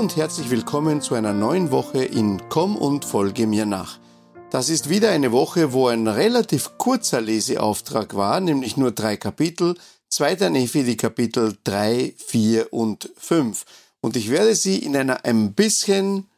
Und herzlich willkommen zu einer neuen Woche in Komm und folge mir nach. Das ist wieder eine Woche, wo ein relativ kurzer Leseauftrag war, nämlich nur drei Kapitel, zweiter Nephi die Kapitel 3, 4 und 5. Und ich werde sie in einer ein bisschen,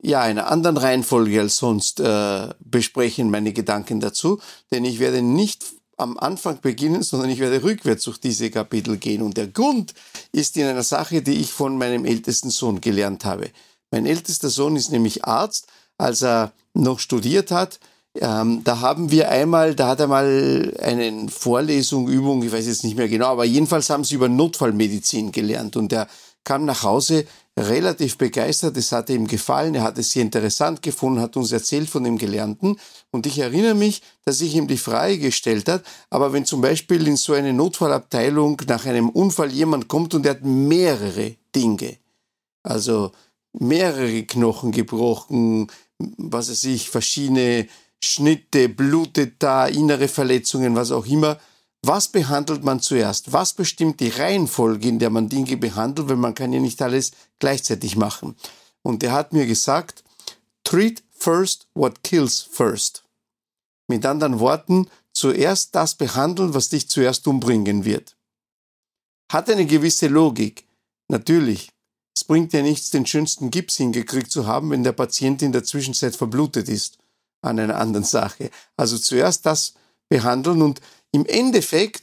ja, einer anderen Reihenfolge als sonst äh, besprechen, meine Gedanken dazu, denn ich werde nicht am Anfang beginnen, sondern ich werde rückwärts durch diese Kapitel gehen. Und der Grund ist in einer Sache, die ich von meinem ältesten Sohn gelernt habe. Mein ältester Sohn ist nämlich Arzt. Als er noch studiert hat, ähm, da haben wir einmal, da hat er mal eine Vorlesung, Übung, ich weiß jetzt nicht mehr genau, aber jedenfalls haben sie über Notfallmedizin gelernt. Und er kam nach Hause relativ begeistert, es hat ihm gefallen, er hat es sehr interessant gefunden, hat uns erzählt von dem Gelernten. Und ich erinnere mich, dass ich ihm die Frage gestellt hat, aber wenn zum Beispiel in so eine Notfallabteilung nach einem Unfall jemand kommt und er hat mehrere Dinge, also mehrere Knochen gebrochen, was weiß ich, verschiedene Schnitte, blutet da, innere Verletzungen, was auch immer, was behandelt man zuerst? Was bestimmt die Reihenfolge, in der man Dinge behandelt, weil man kann ja nicht alles gleichzeitig machen. Und er hat mir gesagt, treat first what kills first. Mit anderen Worten, zuerst das behandeln, was dich zuerst umbringen wird. Hat eine gewisse Logik. Natürlich. Es bringt ja nichts, den schönsten Gips hingekriegt zu haben, wenn der Patient in der Zwischenzeit verblutet ist an einer anderen Sache. Also zuerst das behandeln und im Endeffekt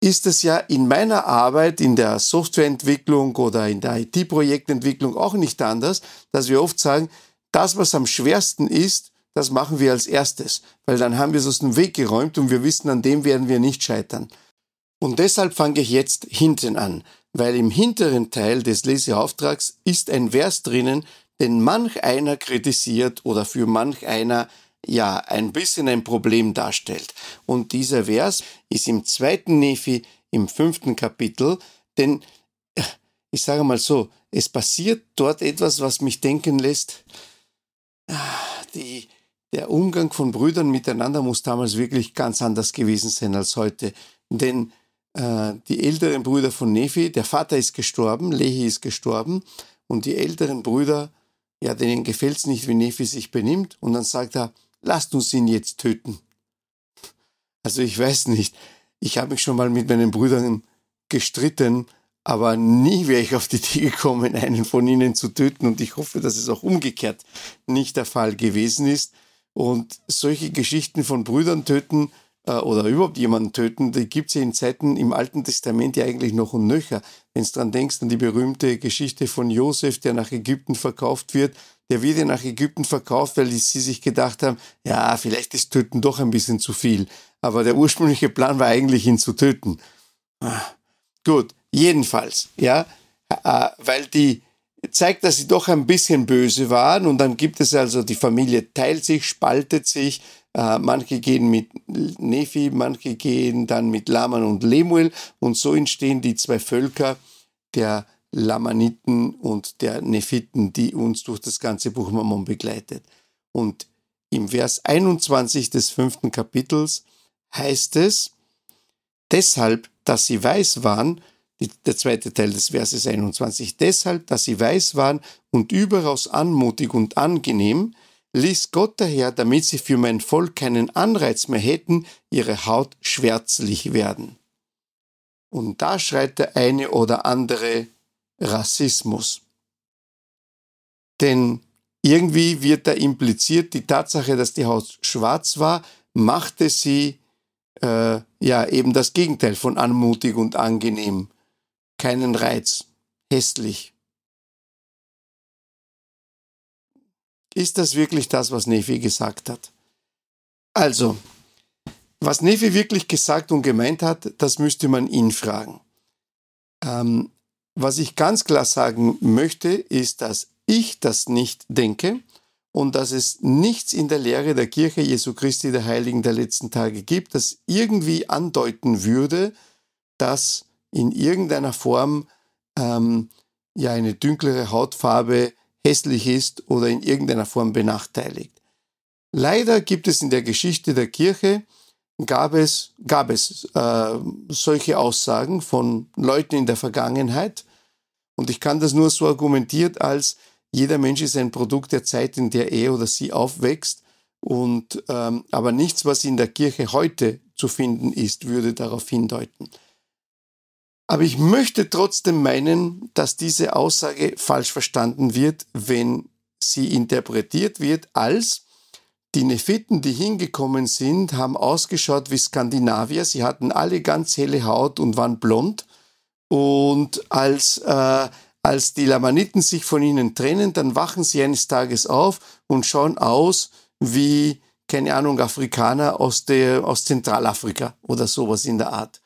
ist es ja in meiner Arbeit in der Softwareentwicklung oder in der IT-Projektentwicklung auch nicht anders, dass wir oft sagen, das, was am schwersten ist, das machen wir als erstes, weil dann haben wir es aus dem Weg geräumt und wir wissen, an dem werden wir nicht scheitern. Und deshalb fange ich jetzt hinten an, weil im hinteren Teil des Leseauftrags ist ein Vers drinnen, den manch einer kritisiert oder für manch einer ja ein bisschen ein Problem darstellt. Und dieser Vers ist im zweiten Nephi im fünften Kapitel, denn äh, ich sage mal so, es passiert dort etwas, was mich denken lässt, ah, die, der Umgang von Brüdern miteinander muss damals wirklich ganz anders gewesen sein als heute. Denn äh, die älteren Brüder von Nephi, der Vater ist gestorben, Lehi ist gestorben, und die älteren Brüder, ja, denen gefällt es nicht, wie Nephi sich benimmt, und dann sagt er, lasst uns ihn jetzt töten. Also ich weiß nicht, ich habe mich schon mal mit meinen Brüdern gestritten, aber nie wäre ich auf die Idee gekommen, einen von ihnen zu töten und ich hoffe, dass es auch umgekehrt nicht der Fall gewesen ist. Und solche Geschichten von Brüdern töten oder überhaupt jemanden töten, die gibt es ja in Zeiten im Alten Testament ja eigentlich noch und nöcher. Wenn du dran denkst, an die berühmte Geschichte von Josef, der nach Ägypten verkauft wird, der wird ja nach Ägypten verkauft, weil sie sich gedacht haben, ja, vielleicht ist Töten doch ein bisschen zu viel. Aber der ursprüngliche Plan war eigentlich, ihn zu töten. Ah, gut, jedenfalls, ja, äh, weil die zeigt, dass sie doch ein bisschen böse waren und dann gibt es also, die Familie teilt sich, spaltet sich, äh, manche gehen mit Nephi, manche gehen dann mit Laman und Lemuel und so entstehen die zwei Völker der Lamaniten und der Nephiten, die uns durch das ganze Buch Mammon begleitet. Und im Vers 21 des fünften Kapitels heißt es, deshalb, dass sie weiß waren, der zweite Teil des Verses 21, deshalb, dass sie weiß waren und überaus anmutig und angenehm, ließ Gott daher, damit sie für mein Volk keinen Anreiz mehr hätten, ihre Haut schwärzlich werden. Und da schreit der eine oder andere Rassismus. Denn irgendwie wird da impliziert, die Tatsache, dass die Haut schwarz war, machte sie äh, ja eben das Gegenteil von anmutig und angenehm. Keinen Reiz, hässlich. Ist das wirklich das, was Nefi gesagt hat? Also, was Nefi wirklich gesagt und gemeint hat, das müsste man ihn fragen. Ähm, was ich ganz klar sagen möchte, ist, dass ich das nicht denke und dass es nichts in der Lehre der Kirche Jesu Christi der Heiligen der letzten Tage gibt, das irgendwie andeuten würde, dass in irgendeiner Form ähm, ja eine dunklere Hautfarbe hässlich ist oder in irgendeiner Form benachteiligt. Leider gibt es in der Geschichte der Kirche gab es, gab es äh, solche Aussagen von Leuten in der Vergangenheit, Und ich kann das nur so argumentiert, als jeder Mensch ist ein Produkt der Zeit, in der er oder sie aufwächst. Und ähm, aber nichts, was in der Kirche heute zu finden ist, würde darauf hindeuten. Aber ich möchte trotzdem meinen, dass diese Aussage falsch verstanden wird, wenn sie interpretiert wird als die Nephiten, die hingekommen sind, haben ausgeschaut wie Skandinavier. Sie hatten alle ganz helle Haut und waren blond. Und als, äh, als die Lamaniten sich von ihnen trennen, dann wachen sie eines Tages auf und schauen aus wie, keine Ahnung, Afrikaner aus, der, aus Zentralafrika oder sowas in der Art.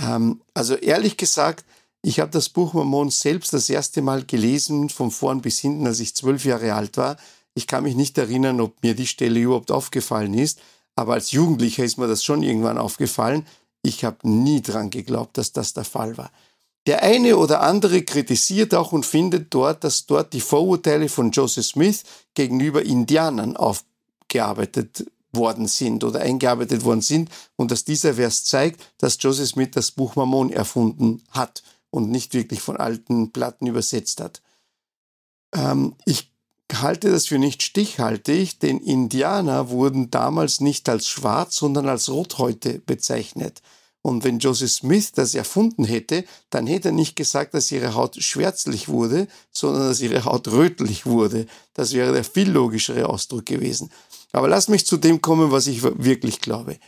Ähm, also ehrlich gesagt, ich habe das Buch Mormon selbst das erste Mal gelesen, von vorn bis hinten, als ich zwölf Jahre alt war. Ich kann mich nicht erinnern, ob mir die Stelle überhaupt aufgefallen ist, aber als Jugendlicher ist mir das schon irgendwann aufgefallen. Ich habe nie dran geglaubt, dass das der Fall war. Der eine oder andere kritisiert auch und findet dort, dass dort die Vorurteile von Joseph Smith gegenüber Indianern aufgearbeitet worden sind oder eingearbeitet worden sind und dass dieser Vers zeigt, dass Joseph Smith das Buch Mammon erfunden hat und nicht wirklich von alten Platten übersetzt hat. Ähm, ich halte das für nicht stichhaltig, denn Indianer wurden damals nicht als schwarz, sondern als rothäute bezeichnet. Und wenn Joseph Smith das erfunden hätte, dann hätte er nicht gesagt, dass ihre Haut schwärzlich wurde, sondern dass ihre Haut rötlich wurde. Das wäre der viel logischere Ausdruck gewesen. Aber lass mich zu dem kommen, was ich wirklich glaube.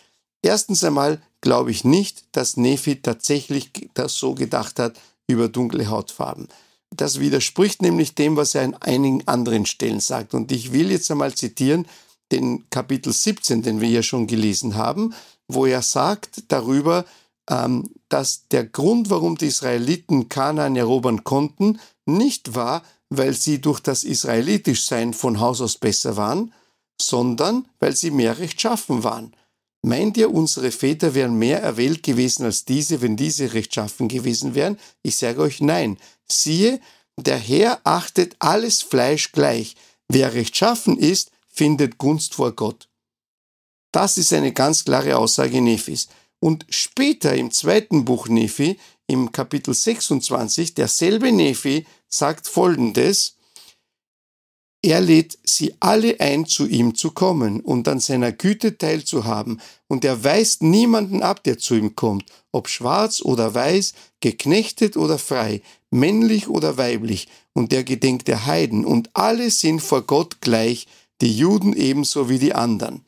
Erstens einmal glaube ich nicht, dass Nefi tatsächlich das so gedacht hat über dunkle Hautfarben. Das widerspricht nämlich dem, was er an einigen anderen Stellen sagt. Und ich will jetzt einmal zitieren den Kapitel 17, den wir ja schon gelesen haben, wo er sagt darüber, ähm, dass der Grund, warum die Israeliten Kanaan erobern konnten, nicht war, weil sie durch das Israelitischsein von Haus aus besser waren, sondern weil sie mehr rechtschaffen waren. Meint ihr, unsere Väter wären mehr erwählt gewesen als diese, wenn diese rechtschaffen gewesen wären? Ich sage euch nein. Siehe, der Herr achtet alles Fleisch gleich. Wer rechtschaffen ist, findet Gunst vor Gott. Das ist eine ganz klare Aussage Nephis. Und später im zweiten Buch Nephi, im Kapitel 26, derselbe Nephi sagt folgendes, er lädt sie alle ein, zu ihm zu kommen und an seiner Güte teilzuhaben, und er weist niemanden ab, der zu ihm kommt, ob schwarz oder weiß, geknechtet oder frei, männlich oder weiblich, und der gedenkt der Heiden, und alle sind vor Gott gleich, die Juden ebenso wie die anderen.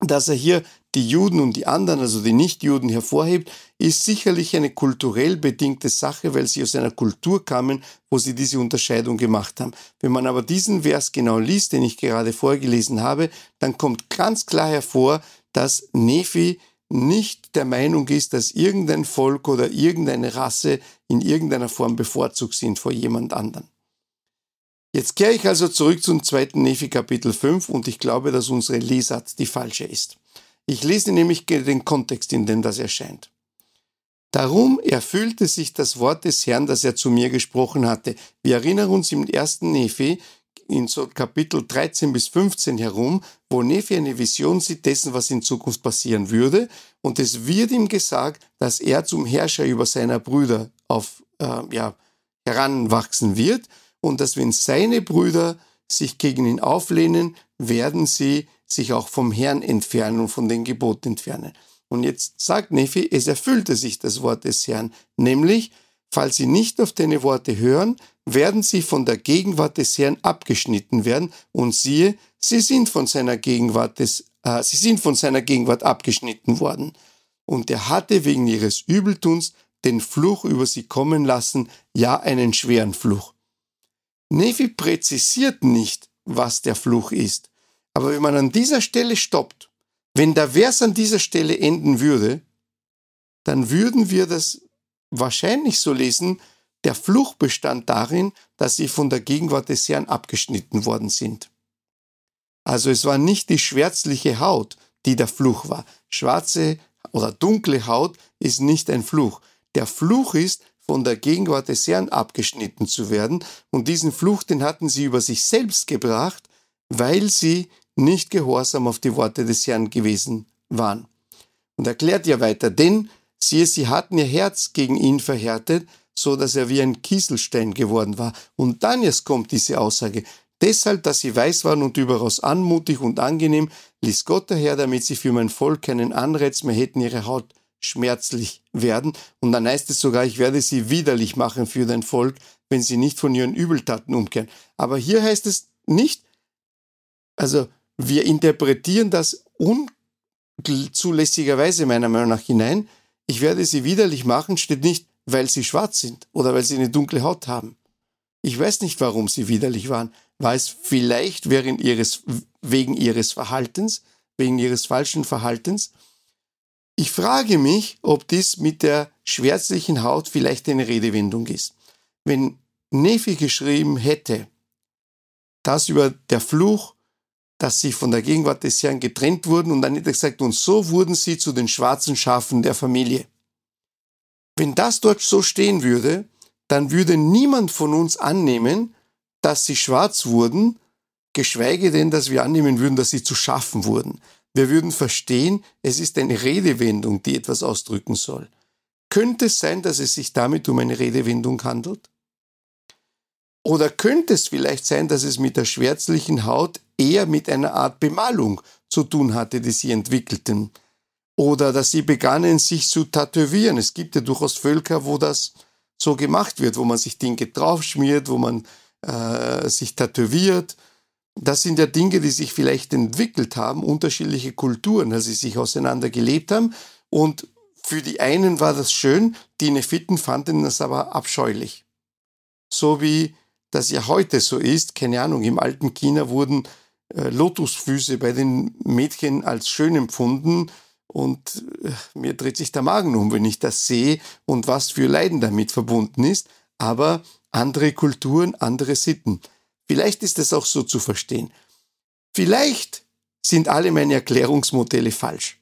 Dass er hier die Juden und die anderen, also die Nichtjuden, hervorhebt, ist sicherlich eine kulturell bedingte Sache, weil sie aus einer Kultur kamen, wo sie diese Unterscheidung gemacht haben. Wenn man aber diesen Vers genau liest, den ich gerade vorgelesen habe, dann kommt ganz klar hervor, dass Nephi nicht der Meinung ist, dass irgendein Volk oder irgendeine Rasse in irgendeiner Form bevorzugt sind vor jemand anderen. Jetzt kehre ich also zurück zum zweiten Nephi Kapitel 5 und ich glaube, dass unsere Lesart die falsche ist. Ich lese nämlich den Kontext, in dem das erscheint. Darum erfüllte sich das Wort des Herrn, das er zu mir gesprochen hatte. Wir erinnern uns im ersten Nephi, in so Kapitel 13 bis 15 herum, wo Nephi eine Vision sieht dessen, was in Zukunft passieren würde. Und es wird ihm gesagt, dass er zum Herrscher über seiner Brüder auf, äh, ja, heranwachsen wird und dass wenn seine Brüder sich gegen ihn auflehnen, werden sie sich auch vom Herrn entfernen und von den Geboten entfernen. Und jetzt sagt Nephi, es erfüllte sich das Wort des Herrn, nämlich, falls sie nicht auf deine Worte hören, werden sie von der Gegenwart des Herrn abgeschnitten werden und siehe, sie sind von seiner Gegenwart des, äh, sie sind von seiner Gegenwart abgeschnitten worden. Und er hatte wegen ihres Übeltuns den Fluch über sie kommen lassen, ja einen schweren Fluch. Nephi präzisiert nicht, was der Fluch ist. Aber wenn man an dieser Stelle stoppt, wenn der Vers an dieser Stelle enden würde, dann würden wir das wahrscheinlich so lesen, der Fluch bestand darin, dass sie von der Gegenwart des Herrn abgeschnitten worden sind. Also es war nicht die schwärzliche Haut, die der Fluch war. Schwarze oder dunkle Haut ist nicht ein Fluch. Der Fluch ist, von der Gegenwart des Herrn abgeschnitten zu werden. Und diesen Fluch, den hatten sie über sich selbst gebracht, weil sie nicht gehorsam auf die Worte des Herrn gewesen waren. Und erklärt ja weiter, denn siehe, sie hatten ihr Herz gegen ihn verhärtet, so dass er wie ein Kieselstein geworden war. Und dann erst kommt diese Aussage. Deshalb, dass sie weiß waren und überaus anmutig und angenehm, ließ Gott daher, damit sie für mein Volk keinen Anreiz mehr hätten, ihre Haut schmerzlich werden. Und dann heißt es sogar, ich werde sie widerlich machen für dein Volk, wenn sie nicht von ihren Übeltaten umkehren. Aber hier heißt es nicht, also wir interpretieren das unzulässigerweise meiner Meinung nach hinein. Ich werde sie widerlich machen, steht nicht, weil sie schwarz sind oder weil sie eine dunkle Haut haben. Ich weiß nicht, warum sie widerlich waren. War es vielleicht während ihres, wegen ihres Verhaltens, wegen ihres falschen Verhaltens? Ich frage mich, ob dies mit der schwärzlichen Haut vielleicht eine Redewendung ist. Wenn Nephi geschrieben hätte, das über der Fluch, dass sie von der Gegenwart des Herrn getrennt wurden und dann hätte er gesagt, und so wurden sie zu den schwarzen Schafen der Familie. Wenn das dort so stehen würde, dann würde niemand von uns annehmen, dass sie schwarz wurden, geschweige denn, dass wir annehmen würden, dass sie zu Schafen wurden. Wir würden verstehen, es ist eine Redewendung, die etwas ausdrücken soll. Könnte es sein, dass es sich damit um eine Redewendung handelt? Oder könnte es vielleicht sein, dass es mit der schwärzlichen Haut eher mit einer Art Bemalung zu tun hatte, die sie entwickelten? Oder dass sie begannen, sich zu tätowieren. Es gibt ja durchaus Völker, wo das so gemacht wird, wo man sich Dinge draufschmiert, wo man äh, sich tätowiert das sind ja Dinge, die sich vielleicht entwickelt haben, unterschiedliche Kulturen, als sie sich auseinander gelebt haben. Und für die einen war das schön, die Nephiten fanden das aber abscheulich. So wie das ja heute so ist, keine Ahnung, im alten China wurden Lotusfüße bei den Mädchen als schön empfunden und äh, mir dreht sich der Magen um, wenn ich das sehe und was für Leiden damit verbunden ist. Aber andere Kulturen, andere Sitten. Vielleicht ist es auch so zu verstehen. Vielleicht sind alle meine Erklärungsmodelle falsch.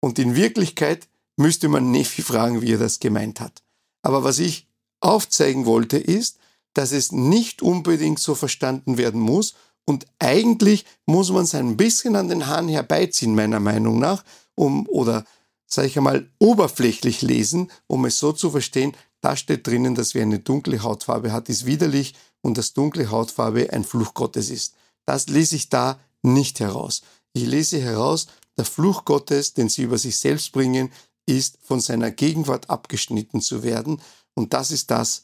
Und in Wirklichkeit müsste man Nephi fragen, wie er das gemeint hat. Aber was ich aufzeigen wollte, ist, dass es nicht unbedingt so verstanden werden muss und eigentlich muss man es ein bisschen an den Haaren herbeiziehen, meiner Meinung nach, um, oder sage ich einmal, oberflächlich lesen, um es so zu verstehen, da steht drinnen, dass wer eine dunkle Hautfarbe hat, ist widerlich und dass dunkle Hautfarbe ein Fluch Gottes ist. Das lese ich da nicht heraus. Ich lese heraus, der Fluch Gottes, den sie über sich selbst bringen, ist von seiner Gegenwart abgeschnitten zu werden. Und das ist das,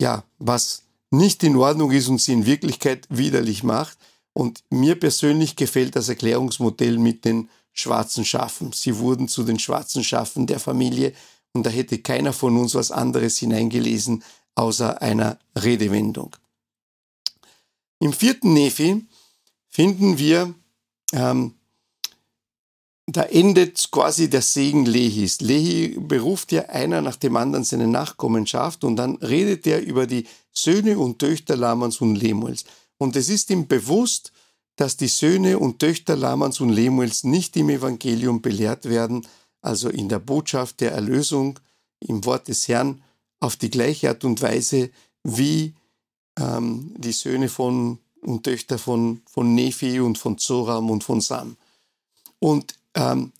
ja, was nicht in Ordnung ist und sie in Wirklichkeit widerlich macht. Und mir persönlich gefällt das Erklärungsmodell mit den schwarzen Schafen. Sie wurden zu den schwarzen Schafen der Familie und da hätte keiner von uns was anderes hineingelesen, außer einer Redewendung. Im vierten Nephi finden wir, ähm, da endet quasi der Segen Lehis. Lehi beruft ja einer nach dem anderen seine Nachkommenschaft und dann redet er über die Söhne und Töchter Lamans und Lemuels. Und es ist ihm bewusst, dass die Söhne und Töchter Lamans und Lemuels nicht im Evangelium belehrt werden, also in der Botschaft der Erlösung, im Wort des Herrn, auf die gleiche Art und Weise wie ähm, die Söhne von und Töchter von, von Nephi und von Zoram und von Sam. Und ähm,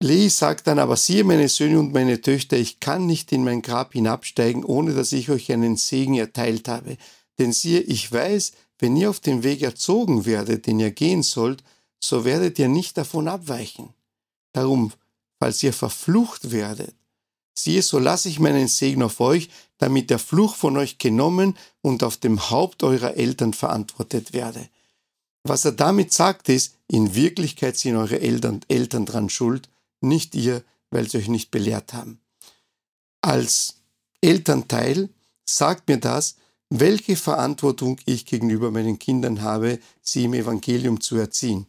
Lehi sagt dann, aber siehe meine Söhne und meine Töchter, ich kann nicht in mein Grab hinabsteigen, ohne dass ich euch einen Segen erteilt habe. Denn siehe, ich weiß, wenn ihr auf den Weg erzogen werdet, den ihr gehen sollt, so werdet ihr nicht davon abweichen. Darum, falls ihr verflucht werdet, Siehe, so lasse ich meinen Segen auf euch, damit der Fluch von euch genommen und auf dem Haupt eurer Eltern verantwortet werde. Was er damit sagt ist, in Wirklichkeit sind eure Eltern, Eltern dran schuld, nicht ihr, weil sie euch nicht belehrt haben. Als Elternteil sagt mir das, welche Verantwortung ich gegenüber meinen Kindern habe, sie im Evangelium zu erziehen.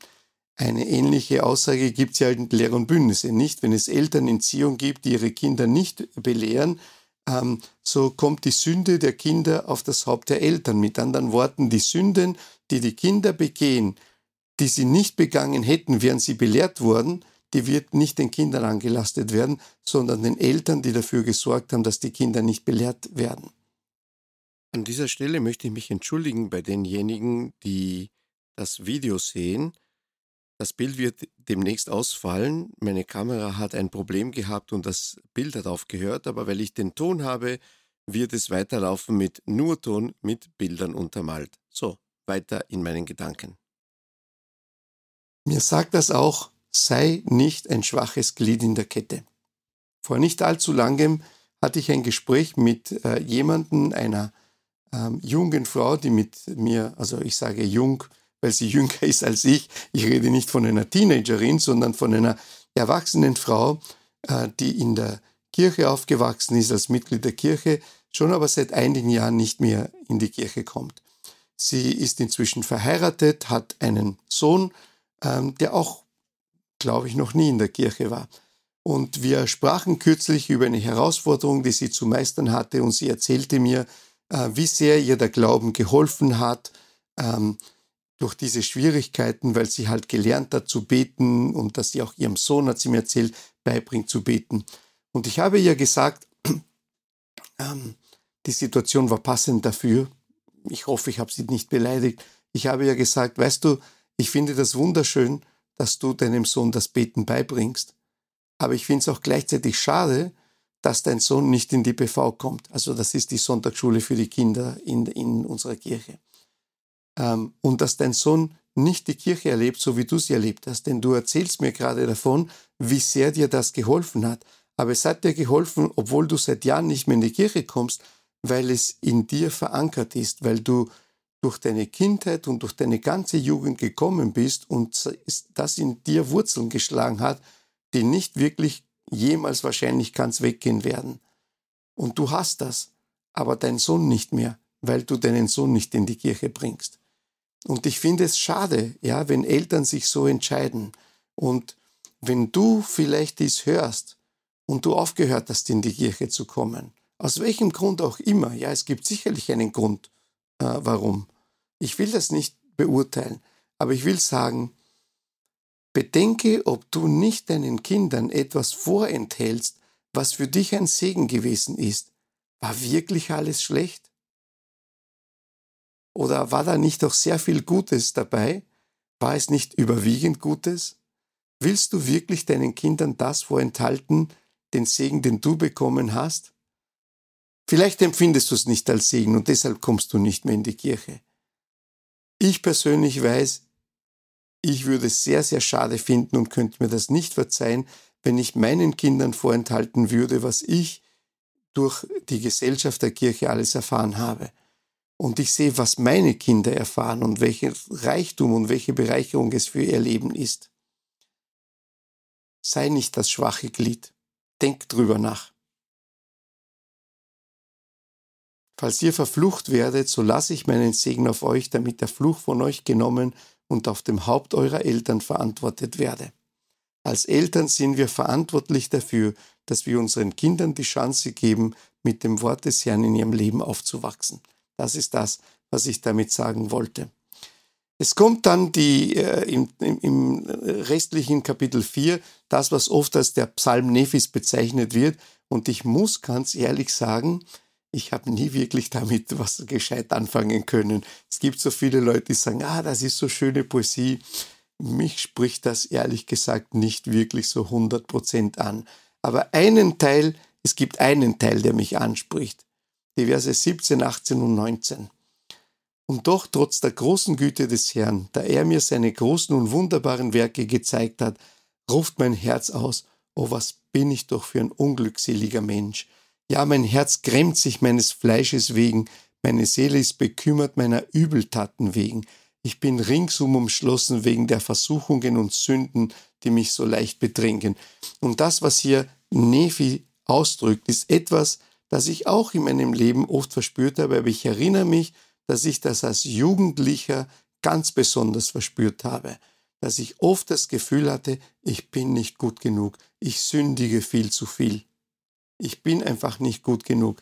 Eine ähnliche Aussage gibt es ja in Lehrer und Bündnisse nicht. Wenn es Eltern in Zion gibt, die ihre Kinder nicht belehren, ähm, so kommt die Sünde der Kinder auf das Haupt der Eltern. Mit anderen Worten, die Sünden, die die Kinder begehen, die sie nicht begangen hätten, wären sie belehrt worden, die wird nicht den Kindern angelastet werden, sondern den Eltern, die dafür gesorgt haben, dass die Kinder nicht belehrt werden. An dieser Stelle möchte ich mich entschuldigen bei denjenigen, die das Video sehen Das Bild wird demnächst ausfallen. Meine Kamera hat ein Problem gehabt und das Bild hat aufgehört, aber weil ich den Ton habe, wird es weiterlaufen mit nur Ton mit Bildern untermalt. So, weiter in meinen Gedanken. Mir sagt das auch, sei nicht ein schwaches Glied in der Kette. Vor nicht allzu langem hatte ich ein Gespräch mit äh, jemandem, einer ähm, jungen Frau, die mit mir, also ich sage jung, weil sie jünger ist als ich. Ich rede nicht von einer Teenagerin, sondern von einer erwachsenen Frau, äh, die in der Kirche aufgewachsen ist, als Mitglied der Kirche, schon aber seit einigen Jahren nicht mehr in die Kirche kommt. Sie ist inzwischen verheiratet, hat einen Sohn, ähm, der auch, glaube ich, noch nie in der Kirche war. Und wir sprachen kürzlich über eine Herausforderung, die sie zu meistern hatte, und sie erzählte mir, äh, wie sehr ihr der Glauben geholfen hat, ähm, durch diese Schwierigkeiten, weil sie halt gelernt hat zu beten und dass sie auch ihrem Sohn, hat sie mir erzählt, beibringt zu beten. Und ich habe ihr gesagt, ähm, die Situation war passend dafür. Ich hoffe, ich habe sie nicht beleidigt. Ich habe ihr gesagt, weißt du, ich finde das wunderschön, dass du deinem Sohn das Beten beibringst. Aber ich finde es auch gleichzeitig schade, dass dein Sohn nicht in die PV kommt. Also das ist die Sonntagsschule für die Kinder in, in unserer Kirche ähm, und dass dein Sohn nicht die Kirche erlebt, so wie du sie erlebt hast. Denn du erzählst mir gerade davon, wie sehr dir das geholfen hat. Aber es hat dir geholfen, obwohl du seit Jahren nicht mehr in die Kirche kommst, weil es in dir verankert ist, weil du durch deine Kindheit und durch deine ganze Jugend gekommen bist und das in dir Wurzeln geschlagen hat, die nicht wirklich jemals wahrscheinlich ganz weggehen werden. Und du hast das, aber dein Sohn nicht mehr, weil du deinen Sohn nicht in die Kirche bringst. Und ich finde es schade, ja, wenn Eltern sich so entscheiden. Und wenn du vielleicht dies hörst und du aufgehört hast, in die Kirche zu kommen, aus welchem Grund auch immer, ja, es gibt sicherlich einen Grund, äh, warum. Ich will das nicht beurteilen, aber ich will sagen, bedenke, ob du nicht deinen Kindern etwas vorenthältst, was für dich ein Segen gewesen ist. War wirklich alles schlecht? Oder war da nicht doch sehr viel Gutes dabei? War es nicht überwiegend Gutes? Willst du wirklich deinen Kindern das vorenthalten, den Segen, den du bekommen hast? Vielleicht empfindest du es nicht als Segen und deshalb kommst du nicht mehr in die Kirche. Ich persönlich weiß, ich würde es sehr, sehr schade finden und könnte mir das nicht verzeihen, wenn ich meinen Kindern vorenthalten würde, was ich durch die Gesellschaft der Kirche alles erfahren habe und ich sehe, was meine Kinder erfahren und welchen Reichtum und welche Bereicherung es für ihr Leben ist. Sei nicht das schwache Glied. Denk drüber nach. Falls ihr verflucht werdet, so lasse ich meinen Segen auf euch, damit der Fluch von euch genommen und auf dem Haupt eurer Eltern verantwortet werde. Als Eltern sind wir verantwortlich dafür, dass wir unseren Kindern die Chance geben, mit dem Wort des Herrn in ihrem Leben aufzuwachsen. Das ist das, was ich damit sagen wollte. Es kommt dann die, äh, im, im, restlichen Kapitel 4 das, was oft als der Psalm Nephis bezeichnet wird. Und ich muss ganz ehrlich sagen, ich habe nie wirklich damit was gescheit anfangen können. Es gibt so viele Leute, die sagen, ah, das ist so schöne Poesie. Mich spricht das ehrlich gesagt nicht wirklich so 100% an. Aber einen Teil, es gibt einen Teil, der mich anspricht die Verse 17, 18 und 19. Und doch trotz der großen Güte des Herrn, da er mir seine großen und wunderbaren Werke gezeigt hat, ruft mein Herz aus, oh was bin ich doch für ein unglückseliger Mensch. Ja, mein Herz grämt sich meines Fleisches wegen, meine Seele ist bekümmert meiner Übeltaten wegen. Ich bin ringsum umschlossen wegen der Versuchungen und Sünden, die mich so leicht bedrängen. Und das, was hier Nephi ausdrückt, ist etwas, das ich auch in meinem Leben oft verspürt habe, aber ich erinnere mich, dass ich das als Jugendlicher ganz besonders verspürt habe, dass ich oft das Gefühl hatte, ich bin nicht gut genug, ich sündige viel zu viel, ich bin einfach nicht gut genug.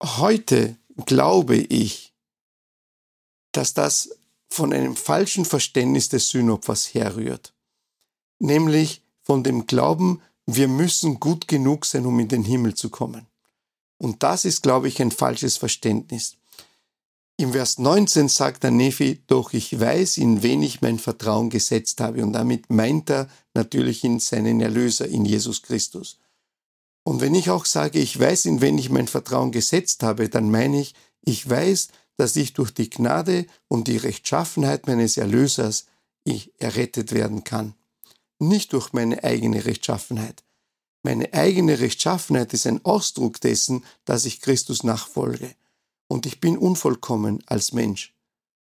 Heute glaube ich, dass das von einem falschen Verständnis des Sühnopfers herrührt, nämlich von dem Glauben, wir müssen gut genug sein, um in den Himmel zu kommen. Und das ist, glaube ich, ein falsches Verständnis. im Vers 19 sagt der Nephi, doch ich weiß, in wen ich mein Vertrauen gesetzt habe. Und damit meint er natürlich in seinen Erlöser, in Jesus Christus. Und wenn ich auch sage, ich weiß, in wen ich mein Vertrauen gesetzt habe, dann meine ich, ich weiß, dass ich durch die Gnade und die Rechtschaffenheit meines Erlösers ich errettet werden kann. Nicht durch meine eigene Rechtschaffenheit. Meine eigene Rechtschaffenheit ist ein Ausdruck dessen, dass ich Christus nachfolge. Und ich bin unvollkommen als Mensch.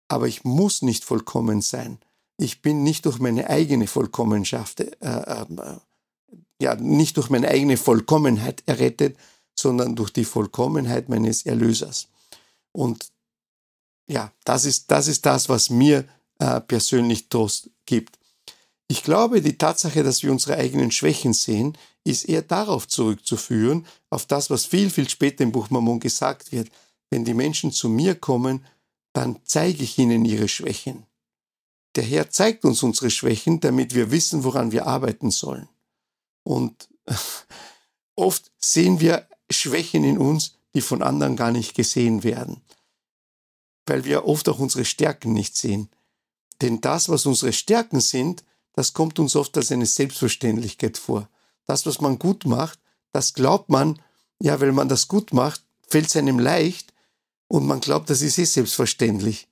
Aber ich muss nicht vollkommen sein. Ich bin nicht durch meine eigene Vollkommenschaft äh, äh, ja nicht durch meine eigene Vollkommenheit errettet, sondern durch die Vollkommenheit meines Erlösers. Und ja, das ist das, ist das was mir äh, persönlich Trost gibt. Ich glaube, die Tatsache, dass wir unsere eigenen Schwächen sehen, ist eher darauf zurückzuführen, auf das, was viel, viel später im Buch Mammon gesagt wird. Wenn die Menschen zu mir kommen, dann zeige ich ihnen ihre Schwächen. Der Herr zeigt uns unsere Schwächen, damit wir wissen, woran wir arbeiten sollen. Und oft sehen wir Schwächen in uns, die von anderen gar nicht gesehen werden, weil wir oft auch unsere Stärken nicht sehen. Denn das, was unsere Stärken sind, das kommt uns oft als eine Selbstverständlichkeit vor. Das, was man gut macht, das glaubt man, ja, weil man das gut macht, fällt es einem leicht und man glaubt, das ist eh selbstverständlich.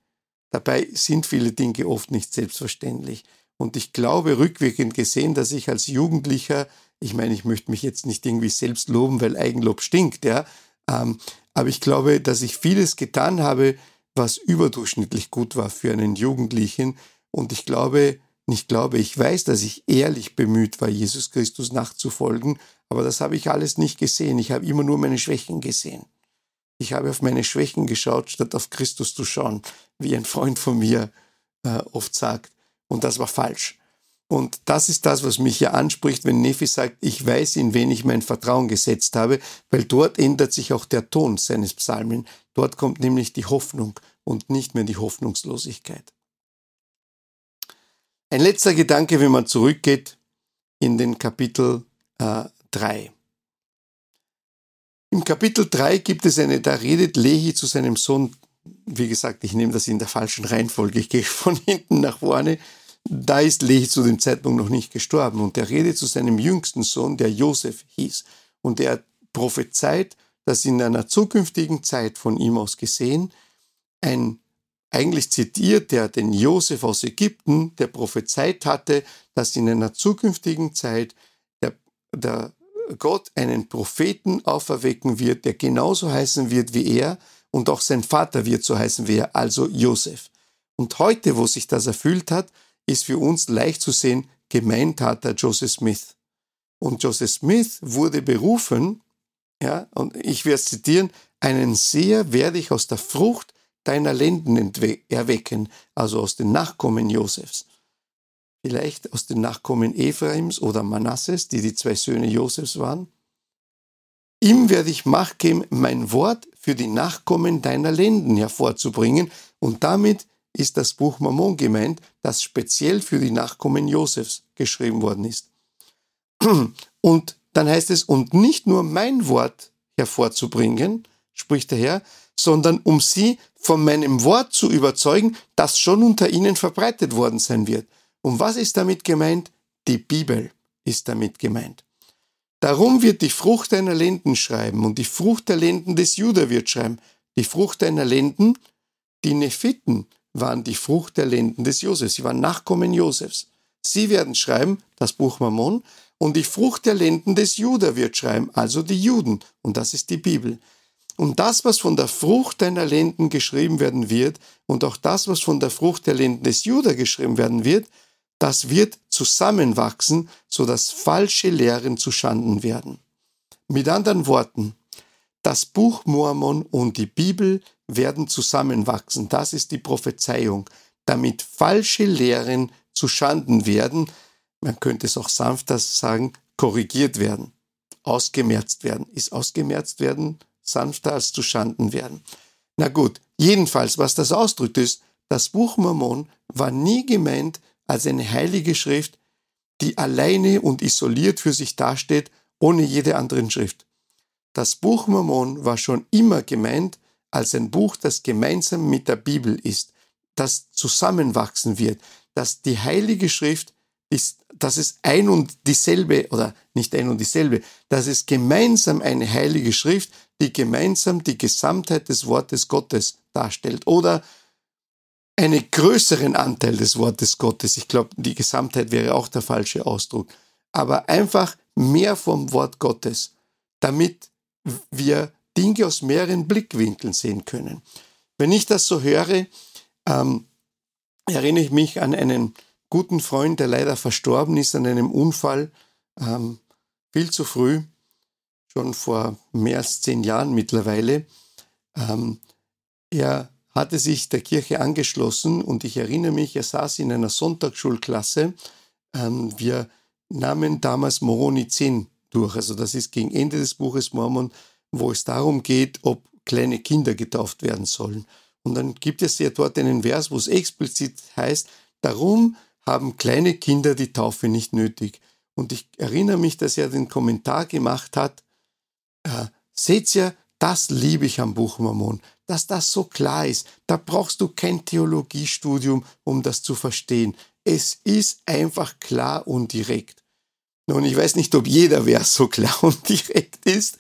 Dabei sind viele Dinge oft nicht selbstverständlich. Und ich glaube, rückwirkend gesehen, dass ich als Jugendlicher ich meine, ich möchte mich jetzt nicht irgendwie selbst loben, weil Eigenlob stinkt, ja. Ähm, aber ich glaube, dass ich vieles getan habe, was überdurchschnittlich gut war für einen Jugendlichen. Und ich glaube, nicht glaube, ich weiß, dass ich ehrlich bemüht war, Jesus Christus nachzufolgen, aber das habe ich alles nicht gesehen. Ich habe immer nur meine Schwächen gesehen. Ich habe auf meine Schwächen geschaut, statt auf Christus zu schauen, wie ein Freund von mir äh, oft sagt. Und das war falsch. Und das ist das, was mich hier anspricht, wenn Nephi sagt, ich weiß, in wen ich mein Vertrauen gesetzt habe, weil dort ändert sich auch der Ton seines Psalmen. Dort kommt nämlich die Hoffnung und nicht mehr die Hoffnungslosigkeit. Ein letzter Gedanke, wenn man zurückgeht in den Kapitel äh, 3. Im Kapitel 3 gibt es eine, da redet Lehi zu seinem Sohn, wie gesagt, ich nehme das in der falschen Reihenfolge, ich gehe von hinten nach vorne, da ist Lehi zu dem Zeitpunkt noch nicht gestorben und er redet zu seinem jüngsten Sohn, der Josef hieß. Und er prophezeit, dass in einer zukünftigen Zeit von ihm aus gesehen ein, eigentlich zitiert er den Josef aus Ägypten, der prophezeit hatte, dass in einer zukünftigen Zeit der, der Gott einen Propheten auferwecken wird, der genauso heißen wird wie er und auch sein Vater wird so heißen wie er, also Josef. Und heute, wo sich das erfüllt hat, ist für uns leicht zu sehen, gemeint hat der Joseph Smith. Und Joseph Smith wurde berufen, ja, und ich werde zitieren, einen Seher werde ich aus der Frucht deiner Lenden erwecken, also aus den Nachkommen Josefs. Vielleicht aus den Nachkommen Ephraims oder Manasses, die die zwei Söhne Josefs waren. Ihm werde ich Macht geben, mein Wort für die Nachkommen deiner Lenden hervorzubringen und damit ist das Buch Mammon gemeint, das speziell für die Nachkommen Josefs geschrieben worden ist. Und dann heißt es, und nicht nur mein Wort hervorzubringen, spricht der Herr, sondern um sie von meinem Wort zu überzeugen, das schon unter ihnen verbreitet worden sein wird. Und was ist damit gemeint? Die Bibel ist damit gemeint. Darum wird die Frucht deiner Lenden schreiben und die Frucht der Lenden des Juda wird schreiben. Die Frucht deiner Lenden, die Nephiten, waren die Frucht der Lenden des Josefs. Sie waren Nachkommen Josefs. Sie werden schreiben, das Buch Mammon, und die Frucht der Lenden des Juda wird schreiben, also die Juden. Und das ist die Bibel. Und das, was von der Frucht deiner Lenden geschrieben werden wird, und auch das, was von der Frucht der Lenden des Juda geschrieben werden wird, das wird zusammenwachsen, so dass falsche Lehren zu Schanden werden. Mit anderen Worten, das Buch Mormon und die Bibel werden zusammenwachsen. Das ist die Prophezeiung, damit falsche Lehren zu Schanden werden. Man könnte es auch sanfter sagen, korrigiert werden, ausgemerzt werden. Ist ausgemerzt werden sanfter als zu Schanden werden? Na gut, jedenfalls, was das ausdrückt, ist, das Buch Mormon war nie gemeint als eine heilige Schrift, die alleine und isoliert für sich dasteht, ohne jede andere Schrift. Das Buch Mormon war schon immer gemeint als ein Buch, das gemeinsam mit der Bibel ist, das zusammenwachsen wird, dass die Heilige Schrift ist, dass es ein und dieselbe, oder nicht ein und dieselbe, dass es gemeinsam eine heilige Schrift, die gemeinsam die Gesamtheit des Wortes Gottes darstellt. Oder einen größeren Anteil des Wortes Gottes. Ich glaube, die Gesamtheit wäre auch der falsche Ausdruck. Aber einfach mehr vom Wort Gottes, damit wir Dinge aus mehreren Blickwinkeln sehen können. Wenn ich das so höre, ähm, erinnere ich mich an einen guten Freund, der leider verstorben ist an einem Unfall, ähm, viel zu früh, schon vor mehr als zehn Jahren mittlerweile. Ähm, er hatte sich der Kirche angeschlossen und ich erinnere mich, er saß in einer Sonntagsschulklasse. Ähm, wir nahmen damals Moroni 10 durch, also das ist gegen Ende des Buches Mormon, wo es darum geht, ob kleine Kinder getauft werden sollen. Und dann gibt es ja dort einen Vers, wo es explizit heißt, darum haben kleine Kinder die Taufe nicht nötig. Und ich erinnere mich, dass er den Kommentar gemacht hat, äh, seht ihr, das liebe ich am Buch Mormon, dass das so klar ist. Da brauchst du kein Theologiestudium, um das zu verstehen. Es ist einfach klar und direkt. Nun, ich weiß nicht, ob jeder Vers so klar und direkt ist,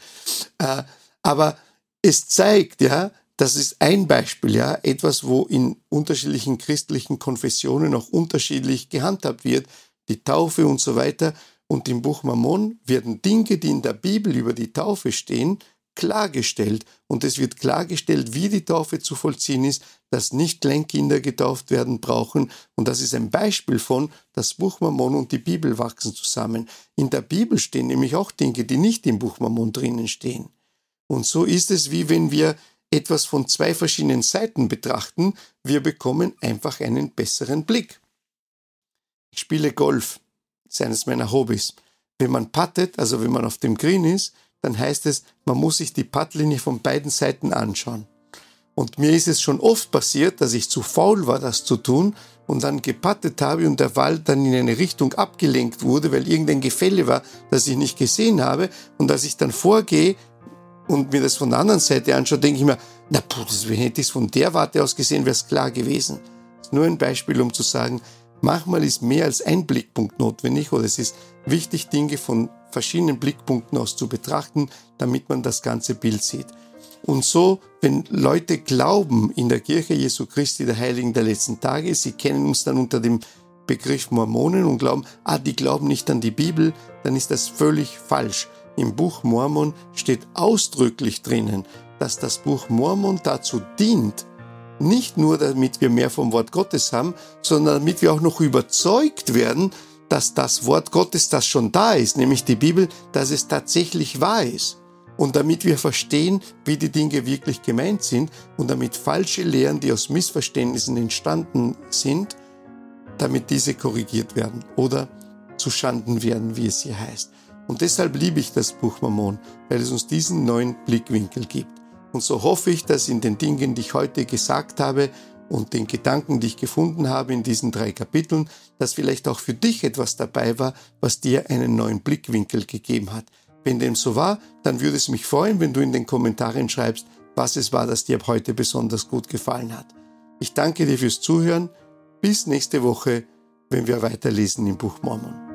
äh, aber es zeigt, ja, das ist ein Beispiel, ja, etwas, wo in unterschiedlichen christlichen Konfessionen auch unterschiedlich gehandhabt wird, die Taufe und so weiter. Und im Buch Mammon werden Dinge, die in der Bibel über die Taufe stehen, klargestellt. Und es wird klargestellt, wie die Taufe zu vollziehen ist, dass nicht Kleinkinder getauft werden brauchen. Und das ist ein Beispiel von, das Buch Mammon und die Bibel wachsen zusammen. In der Bibel stehen nämlich auch Dinge, die nicht im Buch Mammon drinnen stehen. Und so ist es, wie wenn wir etwas von zwei verschiedenen Seiten betrachten, wir bekommen einfach einen besseren Blick. Ich spiele Golf, ist eines meiner Hobbys. Wenn man puttet, also wenn man auf dem Green ist, dann heißt es, man muss sich die Puttlinie von beiden Seiten anschauen. Und mir ist es schon oft passiert, dass ich zu faul war, das zu tun und dann gepattet habe und der Ball dann in eine Richtung abgelenkt wurde, weil irgendein Gefälle war, das ich nicht gesehen habe. Und als ich dann vorgehe, und mir das von der anderen Seite anschaue, denke ich mir, na, puh, das, hätte ich es von der Warte aus gesehen, wäre es klar gewesen. Das ist nur ein Beispiel, um zu sagen, manchmal ist mehr als ein Blickpunkt notwendig oder es ist wichtig, Dinge von verschiedenen Blickpunkten aus zu betrachten, damit man das ganze Bild sieht. Und so, wenn Leute glauben in der Kirche Jesu Christi, der Heiligen der letzten Tage, sie kennen uns dann unter dem Begriff Mormonen und glauben, ah, die glauben nicht an die Bibel, dann ist das völlig falsch. Im Buch Mormon steht ausdrücklich drinnen, dass das Buch Mormon dazu dient, nicht nur damit wir mehr vom Wort Gottes haben, sondern damit wir auch noch überzeugt werden, dass das Wort Gottes, das schon da ist, nämlich die Bibel, dass es tatsächlich wahr ist. Und damit wir verstehen, wie die Dinge wirklich gemeint sind und damit falsche Lehren, die aus Missverständnissen entstanden sind, damit diese korrigiert werden oder zu Schanden werden, wie es hier heißt. Und deshalb liebe ich das Buch Mammon, weil es uns diesen neuen Blickwinkel gibt. Und so hoffe ich, dass in den Dingen, die ich heute gesagt habe und den Gedanken, die ich gefunden habe in diesen drei Kapiteln, dass vielleicht auch für dich etwas dabei war, was dir einen neuen Blickwinkel gegeben hat. Wenn dem so war, dann würde es mich freuen, wenn du in den Kommentaren schreibst, was es war, das dir heute besonders gut gefallen hat. Ich danke dir fürs Zuhören. Bis nächste Woche, wenn wir weiterlesen im Buch Mormon.